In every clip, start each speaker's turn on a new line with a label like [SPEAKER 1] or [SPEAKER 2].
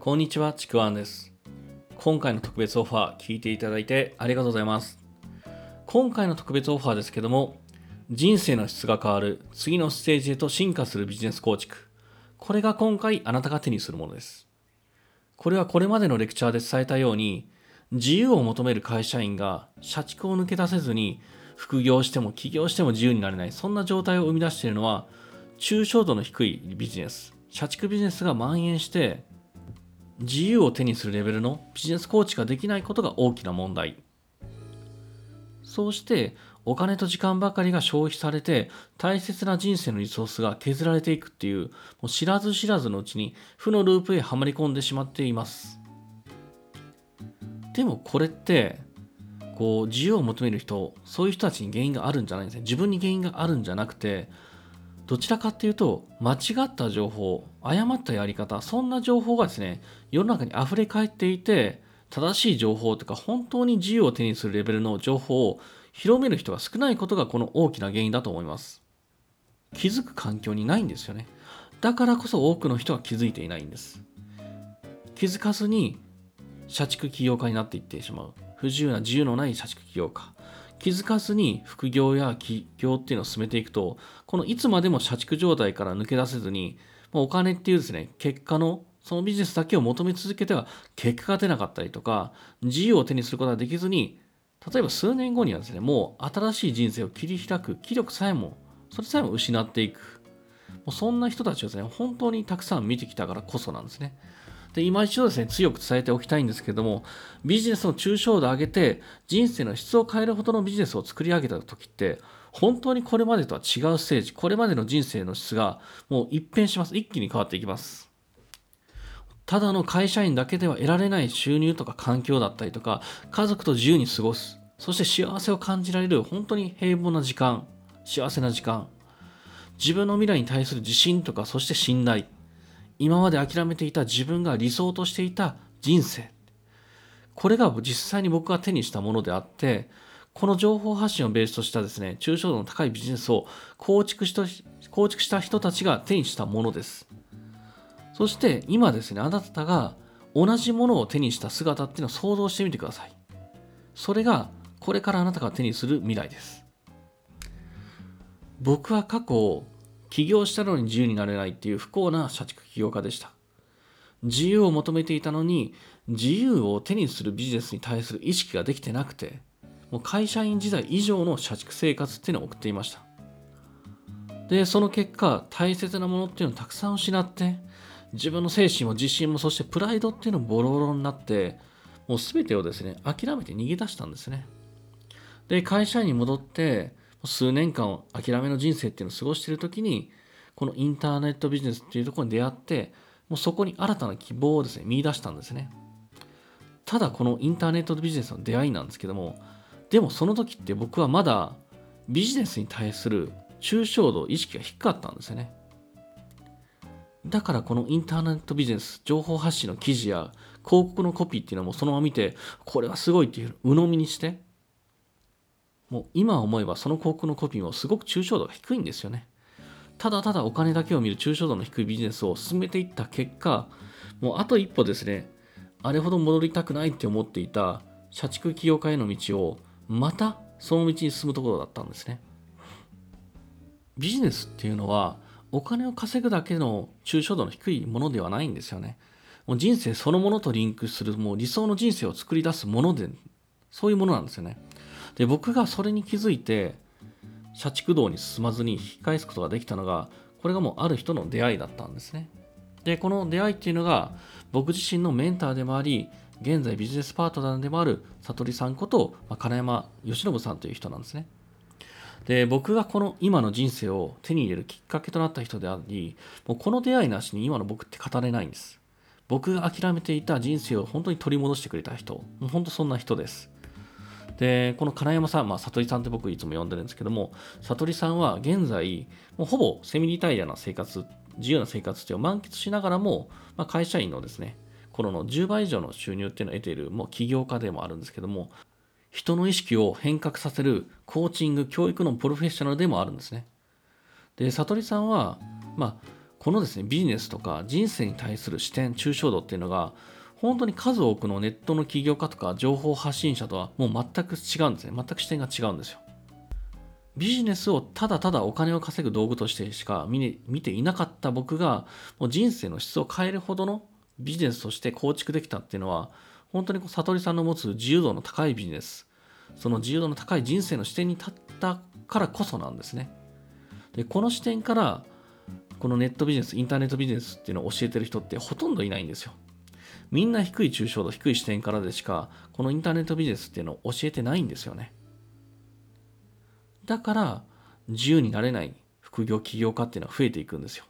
[SPEAKER 1] こんにちは、ちくわんです。今回の特別オファー聞いていただいてありがとうございます。今回の特別オファーですけども、人生の質が変わる次のステージへと進化するビジネス構築。これが今回あなたが手にするものです。これはこれまでのレクチャーで伝えたように、自由を求める会社員が社畜を抜け出せずに副業しても起業しても自由になれない、そんな状態を生み出しているのは、抽象度の低いビジネス、社畜ビジネスが蔓延して、自由を手にするレベルのビジネス構築ができないことが大きな問題。そうして、お金と時間ばかりが消費されて、大切な人生のリソースが削られていくっていう、もう知らず知らずのうちに負のループへはまり込んでしまっています。でもこれって、こう自由を求める人、そういう人たちに原因があるんじゃないんですね。自分に原因があるんじゃなくて、どちらかっていうと、間違った情報、誤ったやり方、そんな情報がですね、世の中に溢れ返っていて、正しい情報とか、本当に自由を手にするレベルの情報を広める人が少ないことがこの大きな原因だと思います。気づく環境にないんですよね。だからこそ多くの人は気づいていないんです。気づかずに社畜起業家になっていってしまう。不自由な自由のない社畜起業家。気づかずに副業や起業っていうのを進めていくと、このいつまでも社畜状態から抜け出せずに、お金っていうですね、結果の、そのビジネスだけを求め続けては結果が出なかったりとか、自由を手にすることができずに、例えば数年後にはですね、もう新しい人生を切り開く気力さえも、それさえも失っていく。もうそんな人たちをですね、本当にたくさん見てきたからこそなんですね。で、今一度ですね、強く伝えておきたいんですけども、ビジネスの抽象度を上げて、人生の質を変えるほどのビジネスを作り上げた時って、本当にこれまでとは違うステージ、これまでの人生の質がもう一変します。一気に変わっていきます。ただの会社員だけでは得られない収入とか環境だったりとか、家族と自由に過ごす。そして幸せを感じられる、本当に平凡な時間、幸せな時間。自分の未来に対する自信とか、そして信頼。今まで諦めていた自分が理想としていた人生。これが実際に僕が手にしたものであって、この情報発信をベースとしたですね、抽象度の高いビジネスを構築した構築した人たちが手にしたものです。そして今ですね、あなたが同じものを手にした姿っていうのを想像してみてください。それがこれからあなたが手にする未来です。僕は過去、起業したのに自由になれないっていう不幸な社畜起業家でした。自由を求めていたのに、自由を手にするビジネスに対する意識ができてなくて、もう会社員時代以上の社畜生活っていうのを送っていました。で、その結果、大切なものっていうのをたくさん失って、自分の精神も自信もそしてプライドっていうのもボロボロになって、もう全てをですね、諦めて逃げ出したんですね。で、会社員に戻って、数年間諦めの人生っていうのを過ごしている時に、このインターネットビジネスっていうところに出会って、もうそこに新たな希望をですね、見出したんですね。ただこのインターネットビジネスの出会いなんですけども、でもその時って僕はまだビジネスに対する抽象度、意識が低かったんですよね。だからこのインターネットビジネス、情報発信の記事や広告のコピーっていうのもそのまま見て、これはすごいっていう鵜呑みにして、もう今思えばその広告のコピーもすごく抽象度が低いんですよね。ただただお金だけを見る抽象度の低いビジネスを進めていった結果、もうあと一歩ですね、あれほど戻りたくないって思っていた社畜起業家への道をまたその道に進むところだったんですね。ビジネスっていうのはお金を稼ぐだけの抽象度の低いものではないんですよね。もう人生そのものとリンクするもう理想の人生を作り出すもので、そういうものなんですよね。で、僕がそれに気づいて、社畜道に進まずに引き返すことができたのが、これがもうある人の出会いだったんですね。で、この出会いっていうのが、僕自身のメンターでもあり、現在ビジネスパートナーでもある悟りさんこと、まあ、金山義信さんという人なんですね。で、僕がこの今の人生を手に入れるきっかけとなった人であり、もうこの出会いなしに今の僕って語れないんです。僕が諦めていた人生を本当に取り戻してくれた人、もう本当そんな人です。で、この金山さん、まあ、悟りさんって僕いつも呼んでるんですけども、悟りさんは現在、もうほぼセミリタイアな生活、自由な生活っていうのを満喫しながらも、まあ、会社員のですね、この10倍以上の収入っていうのを得ている、もう起業家でもあるんですけども、人の意識を変革させるコーチング、教育のプロフェッショナルでもあるんですね。で、悟りさんは、まあ、このですね、ビジネスとか人生に対する視点、抽象度っていうのが、本当に数多くのネットの起業家とか情報発信者とはもう全く違うんですね。全く視点が違うんですよ。ビジネスをただただお金を稼ぐ道具としてしか見ていなかった僕が、もう人生の質を変えるほどのビジネスとして構築できたっていうのは、本当にこう悟りさんの持つ自由度の高いビジネス、その自由度の高い人生の視点に立ったからこそなんですね。で、この視点から、このネットビジネス、インターネットビジネスっていうのを教えてる人ってほとんどいないんですよ。みんな低い抽象度、低い視点からでしか、このインターネットビジネスっていうのを教えてないんですよね。だから、自由になれない副業起業家っていうのは増えていくんですよ。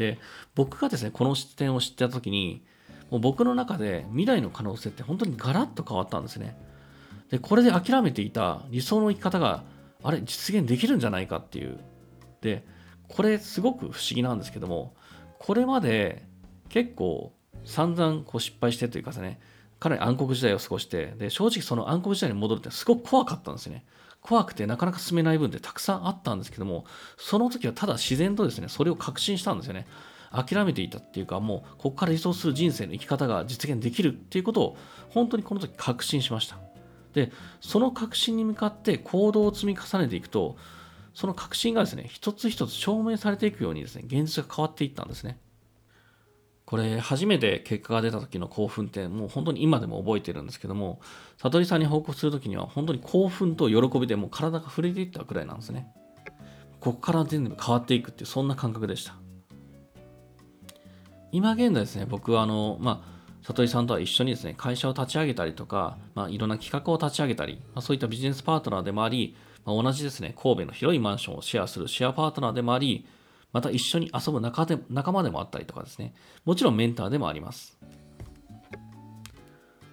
[SPEAKER 1] で、僕がですね、この視点を知った時に、もう僕の中で未来の可能性って本当にガラッと変わったんですね。で、これで諦めていた理想の生き方が、あれ、実現できるんじゃないかっていう。で、これすごく不思議なんですけども、これまで結構散々こう失敗してというかですね、かなり暗黒時代を過ごして、で、正直その暗黒時代に戻るってすごく怖かったんですね。怖くてなかなか進めない分ってたくさんあったんですけども、その時はただ自然とですね、それを確信したんですよね。諦めていたっていうか、もうここから理想する人生の生き方が実現できるっていうことを本当にこの時確信しました。で、その確信に向かって行動を積み重ねていくと、その確信がですね、一つ一つ証明されていくようにですね、現実が変わっていったんですね。これ、初めて結果が出た時の興奮って、もう本当に今でも覚えてるんですけども、悟りさんに報告する時には、本当に興奮と喜びでもう体が震えていったくらいなんですね。ここから全部変わっていくっていう、そんな感覚でした。今現在ですね、僕はあの、まあ、悟りさんとは一緒にですね、会社を立ち上げたりとか、まあ、いろんな企画を立ち上げたり、まあ、そういったビジネスパートナーでもあり、まあ、同じですね、神戸の広いマンションをシェアするシェアパートナーでもあり、また一緒に遊ぶ仲で仲間でもあったりとかですね、もちろんメンターでもあります。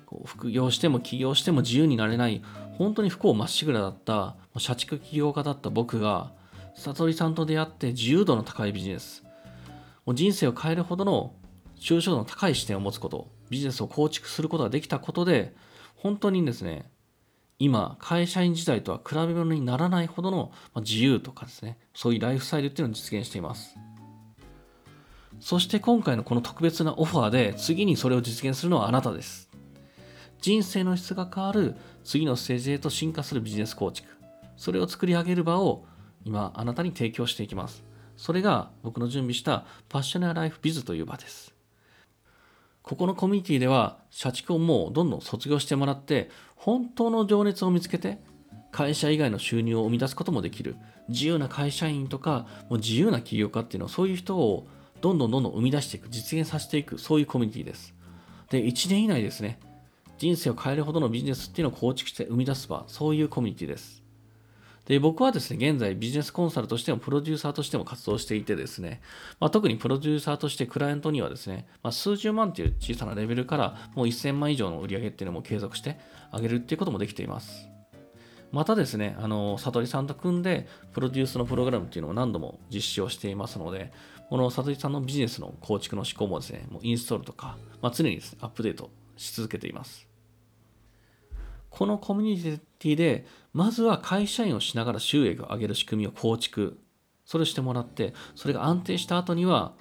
[SPEAKER 1] こう副業しても起業しても自由になれない、本当に不幸まっしぐらだった、社畜起業家だった僕が、悟りさんと出会って自由度の高いビジネス、もう人生を変えるほどの抽象度の高い視点を持つこと、ビジネスを構築することができたことで、本当にですね、今、会社員時代とは比べ物にならないほどの自由とかですね、そういうライフスタイルっていうのを実現しています。そして今回のこの特別なオファーで次にそれを実現するのはあなたです。人生の質が変わる次のステージへと進化するビジネス構築。それを作り上げる場を今あなたに提供していきます。それが僕の準備したパッショナーライフビズという場です。ここのコミュニティでは社畜をもうどんどん卒業してもらって本当の情熱を見つけて会社以外の収入を生み出すこともできる。自由な会社員とかもう自由な起業家っていうのはそういう人をどんどんどんどん生み出していく実現させていくそういうコミュニティです。で1年以内ですね人生を変えるほどのビジネスっていうのを構築して生み出す場そういうコミュニティです。で、僕はですね、現在ビジネスコンサルとしてもプロデューサーとしても活動していてですね、まあ、特にプロデューサーとしてクライアントにはですね、まあ、数十万という小さなレベルからもう1000万以上の売り上げっていうのも継続してあげるっていうこともできています。またですね、あの、悟りさんと組んで、プロデュースのプログラムっていうのを何度も実施をしていますので、この悟りさんのビジネスの構築の思考もですね、もうインストールとか、まあ、常にね、アップデートし続けています。このコミュニティで、まずは会社員をしながら収益を上げる仕組みを構築、それをしてもらって、それが安定した後には、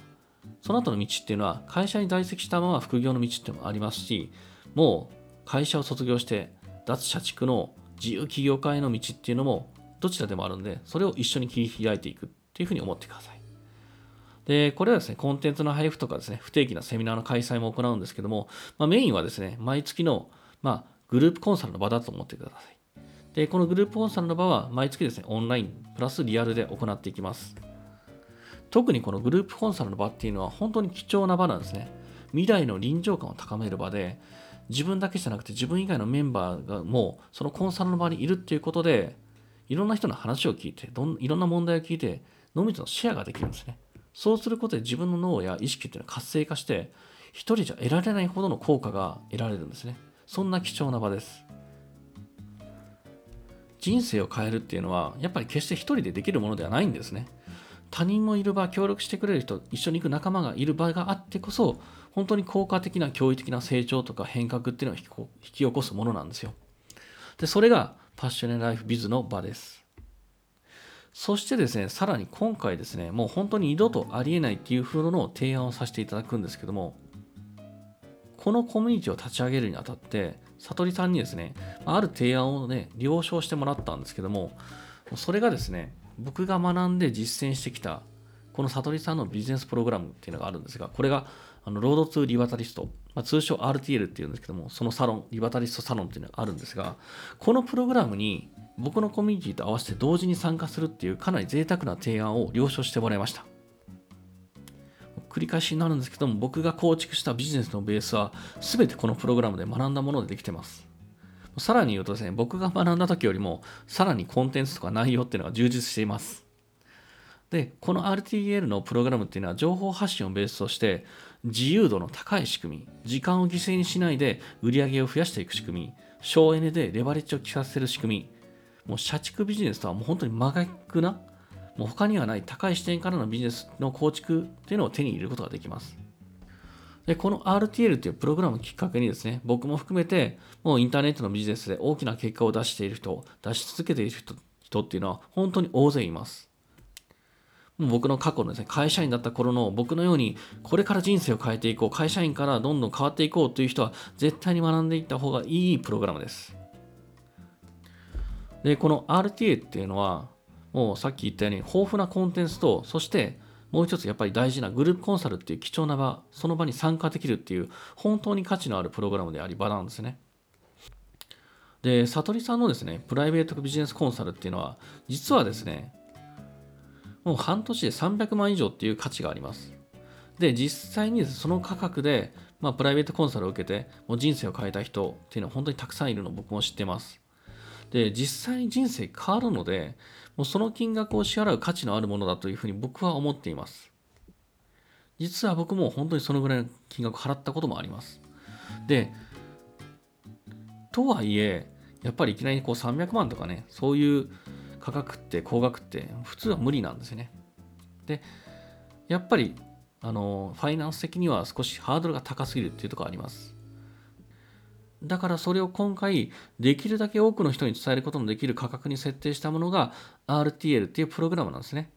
[SPEAKER 1] その後の道っていうのは、会社に在籍したまま副業の道っていうのもありますし、もう会社を卒業して、脱社畜の自由起業家への道っていうのも、どちらでもあるんで、それを一緒に切り開いていくっていうふうに思ってください。で、これはですね、コンテンツの配布とかですね、不定期なセミナーの開催も行うんですけども、まあ、メインはですね、毎月の、まあ、グループコンサルの場だと思ってください。で、このグループコンサルの場は毎月ですね、オンラインプラスリアルで行っていきます。特にこのグループコンサルの場っていうのは本当に貴重な場なんですね。未来の臨場感を高める場で、自分だけじゃなくて自分以外のメンバーがもうそのコンサルの場にいるっていうことで、いろんな人の話を聞いて、どんいろんな問題を聞いて、脳みそのシェアができるんですね。そうすることで自分の脳や意識っていうのは活性化して、一人じゃ得られないほどの効果が得られるんですね。そんな貴重な場です。人生を変えるっていうのは、やっぱり決して一人でできるものではないんですね。他人もいる場、協力してくれる人、一緒に行く仲間がいる場があってこそ、本当に効果的な驚異的な成長とか変革っていうのを引き起こすものなんですよ。で、それがパッショネライフビズの場です。そしてですね、さらに今回ですね、もう本当に二度とありえないっていう風の提案をさせていただくんですけども、このコミュニティを立ち上げるにあたって、悟りさんにですね、ある提案をね、了承してもらったんですけども、それがですね、僕が学んで実践してきた、この悟りさんのビジネスプログラムっていうのがあるんですが、これが、あのロードツーリバタリスト、まあ、通称 RTL っていうんですけども、そのサロン、リバタリストサロンっていうのがあるんですが、このプログラムに僕のコミュニティと合わせて同時に参加するっていうかなり贅沢な提案を了承してもらいました。繰り返しになるんですけども、僕が構築したビジネスのベースは全てこのプログラムで学んだものでできてます。さらに言うとですね、僕が学んだ時よりも、さらにコンテンツとか内容っていうのが充実しています。で、この RTL のプログラムっていうのは情報発信をベースとして、自由度の高い仕組み、時間を犠牲にしないで売り上げを増やしていく仕組み、省エネでレバレッジを効かせる仕組み、もう社畜ビジネスとはもう本当に真逆な、もう他にはない高い視点からのビジネスの構築っていうのを手に入れることができます。で、この RTL っていうプログラムをきっかけにですね、僕も含めて、もうインターネットのビジネスで大きな結果を出している人、出し続けている人人っていうのは本当に大勢います。もう僕の過去のですね、会社員だった頃の僕のように、これから人生を変えていこう、会社員からどんどん変わっていこうという人は、絶対に学んでいった方がいいプログラムです。で、この RTA っていうのは、もうさっき言ったように豊富なコンテンツと、そしてもう一つやっぱり大事なグループコンサルっていう貴重な場、その場に参加できるっていう本当に価値のあるプログラムであり場なんですね。で、悟りさんのですね、プライベートビジネスコンサルっていうのは、実はですね、もう半年で300万以上っていう価値があります。で、実際にその価格で、まあ、プライベートコンサルを受けて、もう人生を変えた人っていうのは本当にたくさんいるの僕も知ってます。で、実際に人生変わるので、もうその金額を支払う価値のあるものだというふうに僕は思っています。実は僕も本当にそのぐらいの金額払ったこともあります。で、とはいえ、やっぱりいきなりこう300万とかね、そういう価格って高額って普通は無理なんですよね。で、やっぱり、あの、ファイナンス的には少しハードルが高すぎるっていうところあります。だからそれを今回、できるだけ多くの人に伝えることのできる価格に設定したものが RTL っていうプログラムなんですね。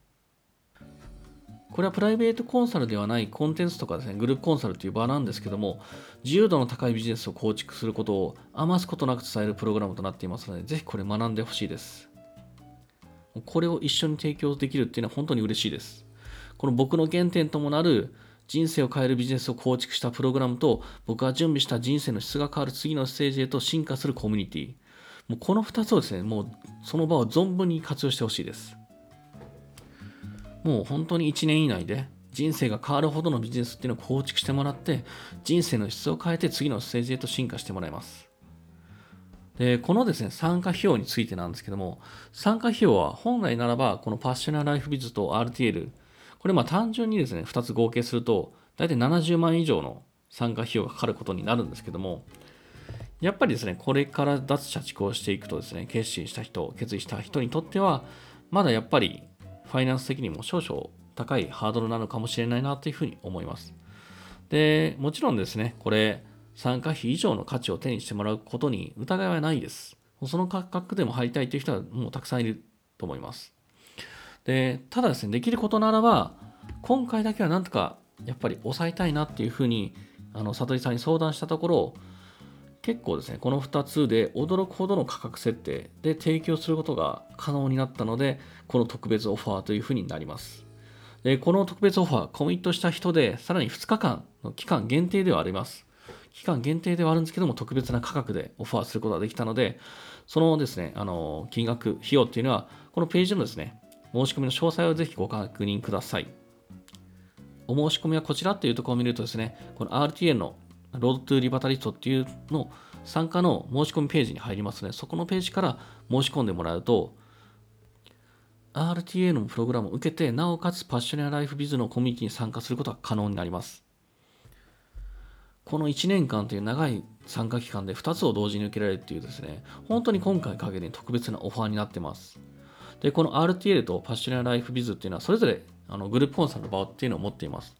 [SPEAKER 1] これはプライベートコンサルではないコンテンツとかですね、グループコンサルという場なんですけども、自由度の高いビジネスを構築することを余すことなく伝えるプログラムとなっていますので、ぜひこれ学んでほしいです。これを一緒に提供できるっていうのは本当に嬉しいです。この僕の原点ともなる人生を変えるビジネスを構築したプログラムと、僕が準備した人生の質が変わる次のステージへと進化するコミュニティ。もうこの2つをですね、もうその場を存分に活用してほしいです。もう本当に1年以内で人生が変わるほどのビジネスっていうのを構築してもらって、人生の質を変えて次のステージへと進化してもらいます。で、このですね、参加費用についてなんですけども、参加費用は本来ならば、このパッショナルライフビズと RTL、これまあ単純にですね、2つ合計すると、大体70万以上の参加費用がかかることになるんですけども、やっぱりですね、これから脱社畜をしていくとですね、決心した人、決意した人にとっては、まだやっぱりファイナンス的にも少々高いハードルなのかもしれないなというふうに思います。で、もちろんですね、これ、参加費以上の価値を手にしてもらうことに疑いはないです。その価格でも入りたいという人はもうたくさんいると思います。で、ただですね、できることならば、今回だけはなんとかやっぱり抑えたいなっていうふうに、あの、悟りさんに相談したところ、結構ですね、この2つで驚くほどの価格設定で提供することが可能になったので、この特別オファーというふうになります。で、この特別オファー、コミットした人で、さらに2日間の期間限定ではあります。期間限定ではあるんですけども、特別な価格でオファーすることができたので、そのですね、あの、金額、費用っていうのは、このページのですね、申し込みの詳細をぜひご確認ください。お申し込みはこちらというところを見るとですね、この RTA のロードトゥーリバタリストっていうの参加の申し込みページに入りますので、そこのページから申し込んでもらうと、RTA のプログラムを受けて、なおかつパッショナライフビズのコミュニティに参加することが可能になります。この1年間という長い参加期間で2つを同時に受けられるっていうですね、本当に今回限り特別なオファーになってます。で、この RTL とパッショナライフビズっていうのはそれぞれあのグループコンサルの場っていうのを持っています。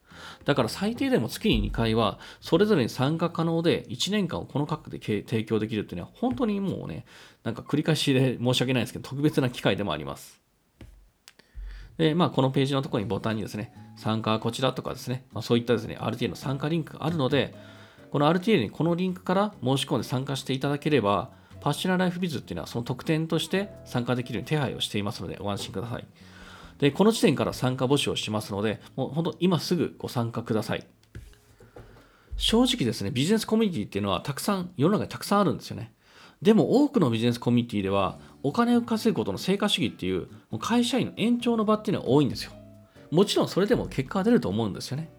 [SPEAKER 1] だから最低でも月に2回はそれぞれに参加可能で1年間をこの価格で提供できるっていうのは本当にもうね、なんか繰り返しで 申し訳ないですけど特別な機会でもあります。で、まあ、このページのところにボタンにですね、参加はこちらとかですね、まあ、そういったですね、RTA の参加リンクがあるので、この RTA にこのリンクから申し込んで参加していただければ、パッショナライフビズっていうのはその特典として参加できるように手配をしていますので、ご安心ください。で、この時点から参加募集をしますので、もう本当今すぐご参加ください。正直ですね、ビジネスコミュニティっていうのはたくさん、世の中にたくさんあるんですよね。でも多くのビジネスコミュニティでは、お金を稼ぐことの成果主義っていう、もう会社員の延長の場っていうのは多いんですよ。もちろんそれでも結果が出ると思うんですよね。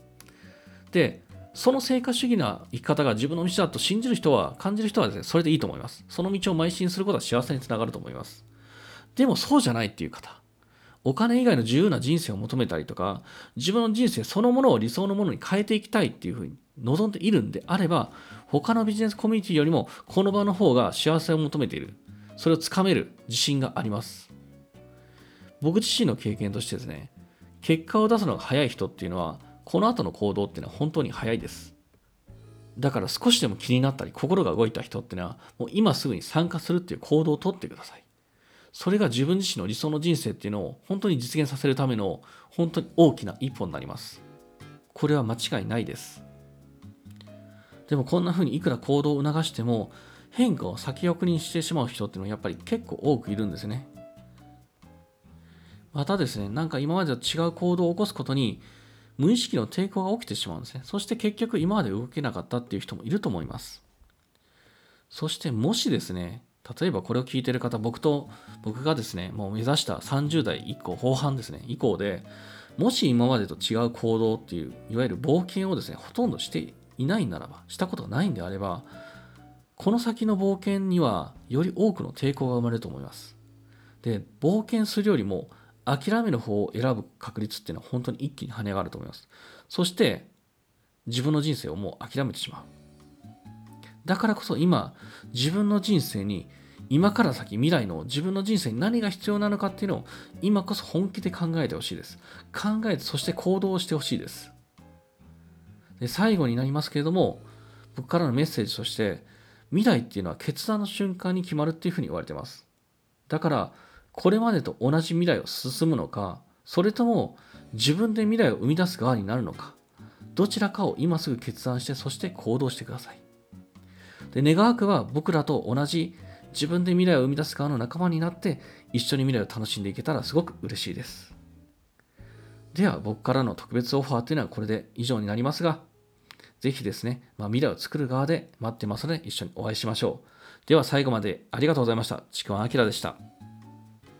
[SPEAKER 1] で、その成果主義な生き方が自分の道だと信じる人は、感じる人はですね、それでいいと思います。その道を邁進することは幸せにつながると思います。でもそうじゃないっていう方。お金以外の自由な人生を求めたりとか、自分の人生そのものを理想のものに変えていきたいっていうふうに望んでいるんであれば、他のビジネスコミュニティよりもこの場の方が幸せを求めている。それをつかめる自信があります。僕自身の経験としてですね、結果を出すのが早い人っていうのは、この後の行動っていうのは本当に早いです。だから少しでも気になったり心が動いた人っていうのは、もう今すぐに参加するっていう行動をとってください。それが自分自身の理想の人生っていうのを本当に実現させるための本当に大きな一歩になります。これは間違いないです。でもこんな風にいくら行動を促しても変化を先送りにしてしまう人っていうのはやっぱり結構多くいるんですね。またですね、なんか今までと違う行動を起こすことに無意識の抵抗が起きてしまうんですね。そして結局今まで動けなかったっていう人もいると思います。そしてもしですね、例えばこれを聞いてる方、僕と、僕がですね、もう目指した30代以降、後半ですね、以降で、もし今までと違う行動っていう、いわゆる冒険をですね、ほとんどしていないならば、したことがないんであれば、この先の冒険にはより多くの抵抗が生まれると思います。で、冒険するよりも諦める方を選ぶ確率っていうのは本当に一気に跳ね上がると思います。そして、自分の人生をもう諦めてしまう。だからこそ今、自分の人生に今から先未来の自分の人生に何が必要なのかっていうのを今こそ本気で考えてほしいです。考えてそして行動してほしいです。で最後になりますけれども、僕からのメッセージとして、未来っていうのは決断の瞬間に決まるっていうふうに言われてます。だから、これまでと同じ未来を進むのか、それとも自分で未来を生み出す側になるのか、どちらかを今すぐ決断して、そして行動してください。で、願わくは僕らと同じ自分で未来を生み出す側の仲間になって、一緒に未来を楽しんでいけたらすごく嬉しいです。では、僕からの特別オファーというのはこれで以上になりますが、ぜひですね、まあ、未来を作る側で待ってますので、一緒にお会いしましょう。では最後までありがとうございました。ちくわあきらでした。